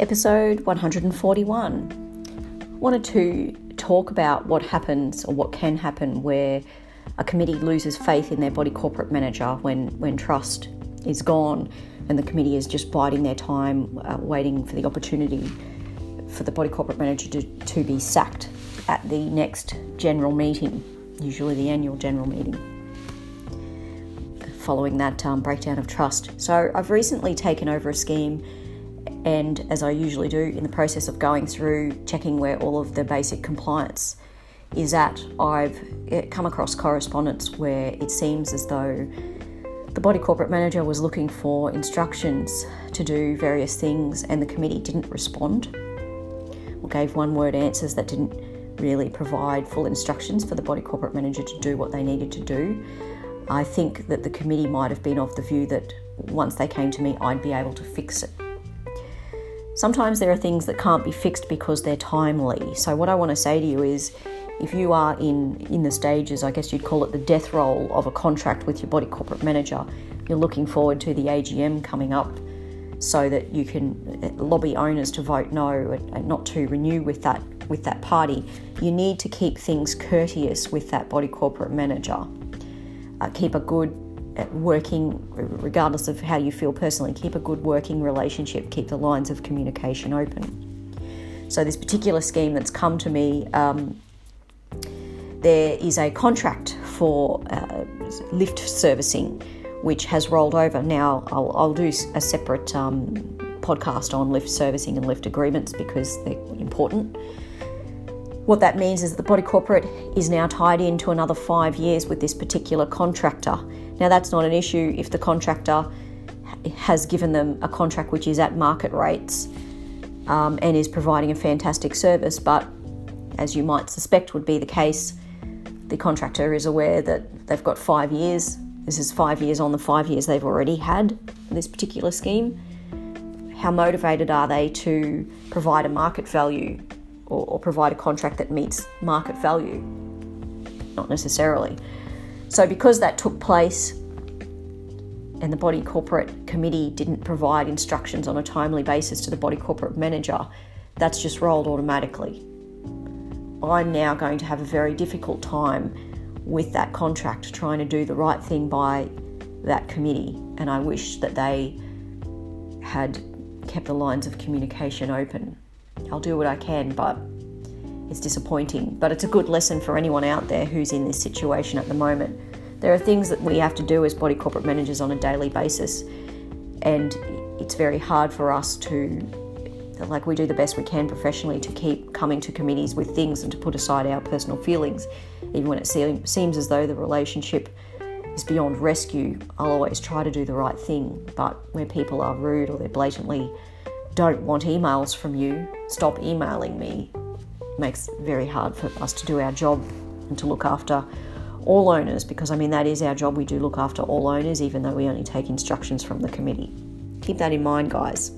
episode 141. Wanted to talk about what happens or what can happen where a committee loses faith in their body corporate manager when, when trust is gone and the committee is just biding their time, uh, waiting for the opportunity for the body corporate manager to, to be sacked at the next general meeting, usually the annual general meeting, following that um, breakdown of trust. So I've recently taken over a scheme and as I usually do in the process of going through checking where all of the basic compliance is at, I've come across correspondence where it seems as though the body corporate manager was looking for instructions to do various things and the committee didn't respond or gave one word answers that didn't really provide full instructions for the body corporate manager to do what they needed to do. I think that the committee might have been of the view that once they came to me, I'd be able to fix it. Sometimes there are things that can't be fixed because they're timely. So, what I want to say to you is if you are in, in the stages, I guess you'd call it the death roll of a contract with your body corporate manager, you're looking forward to the AGM coming up so that you can uh, lobby owners to vote no and not to renew with that with that party. You need to keep things courteous with that body corporate manager. Uh, keep a good working, regardless of how you feel personally, keep a good working relationship, keep the lines of communication open. So, this particular scheme that's come to me, um, there is a contract for uh, lift servicing which has rolled over. Now, I'll, I'll do a separate um, podcast on lift servicing and lift agreements because they're important. What that means is that the body corporate is now tied into another five years with this particular contractor. Now, that's not an issue if the contractor has given them a contract which is at market rates um, and is providing a fantastic service, but as you might suspect would be the case, the contractor is aware that they've got five years. This is five years on the five years they've already had this particular scheme. How motivated are they to provide a market value or, or provide a contract that meets market value. Not necessarily. So, because that took place and the body corporate committee didn't provide instructions on a timely basis to the body corporate manager, that's just rolled automatically. I'm now going to have a very difficult time with that contract trying to do the right thing by that committee, and I wish that they had kept the lines of communication open. I'll do what I can, but it's disappointing. But it's a good lesson for anyone out there who's in this situation at the moment. There are things that we have to do as body corporate managers on a daily basis, and it's very hard for us to, like, we do the best we can professionally to keep coming to committees with things and to put aside our personal feelings, even when it seems as though the relationship is beyond rescue. I'll always try to do the right thing, but where people are rude or they're blatantly don't want emails from you, stop emailing me. It makes it very hard for us to do our job and to look after all owners because I mean that is our job. We do look after all owners even though we only take instructions from the committee. Keep that in mind, guys.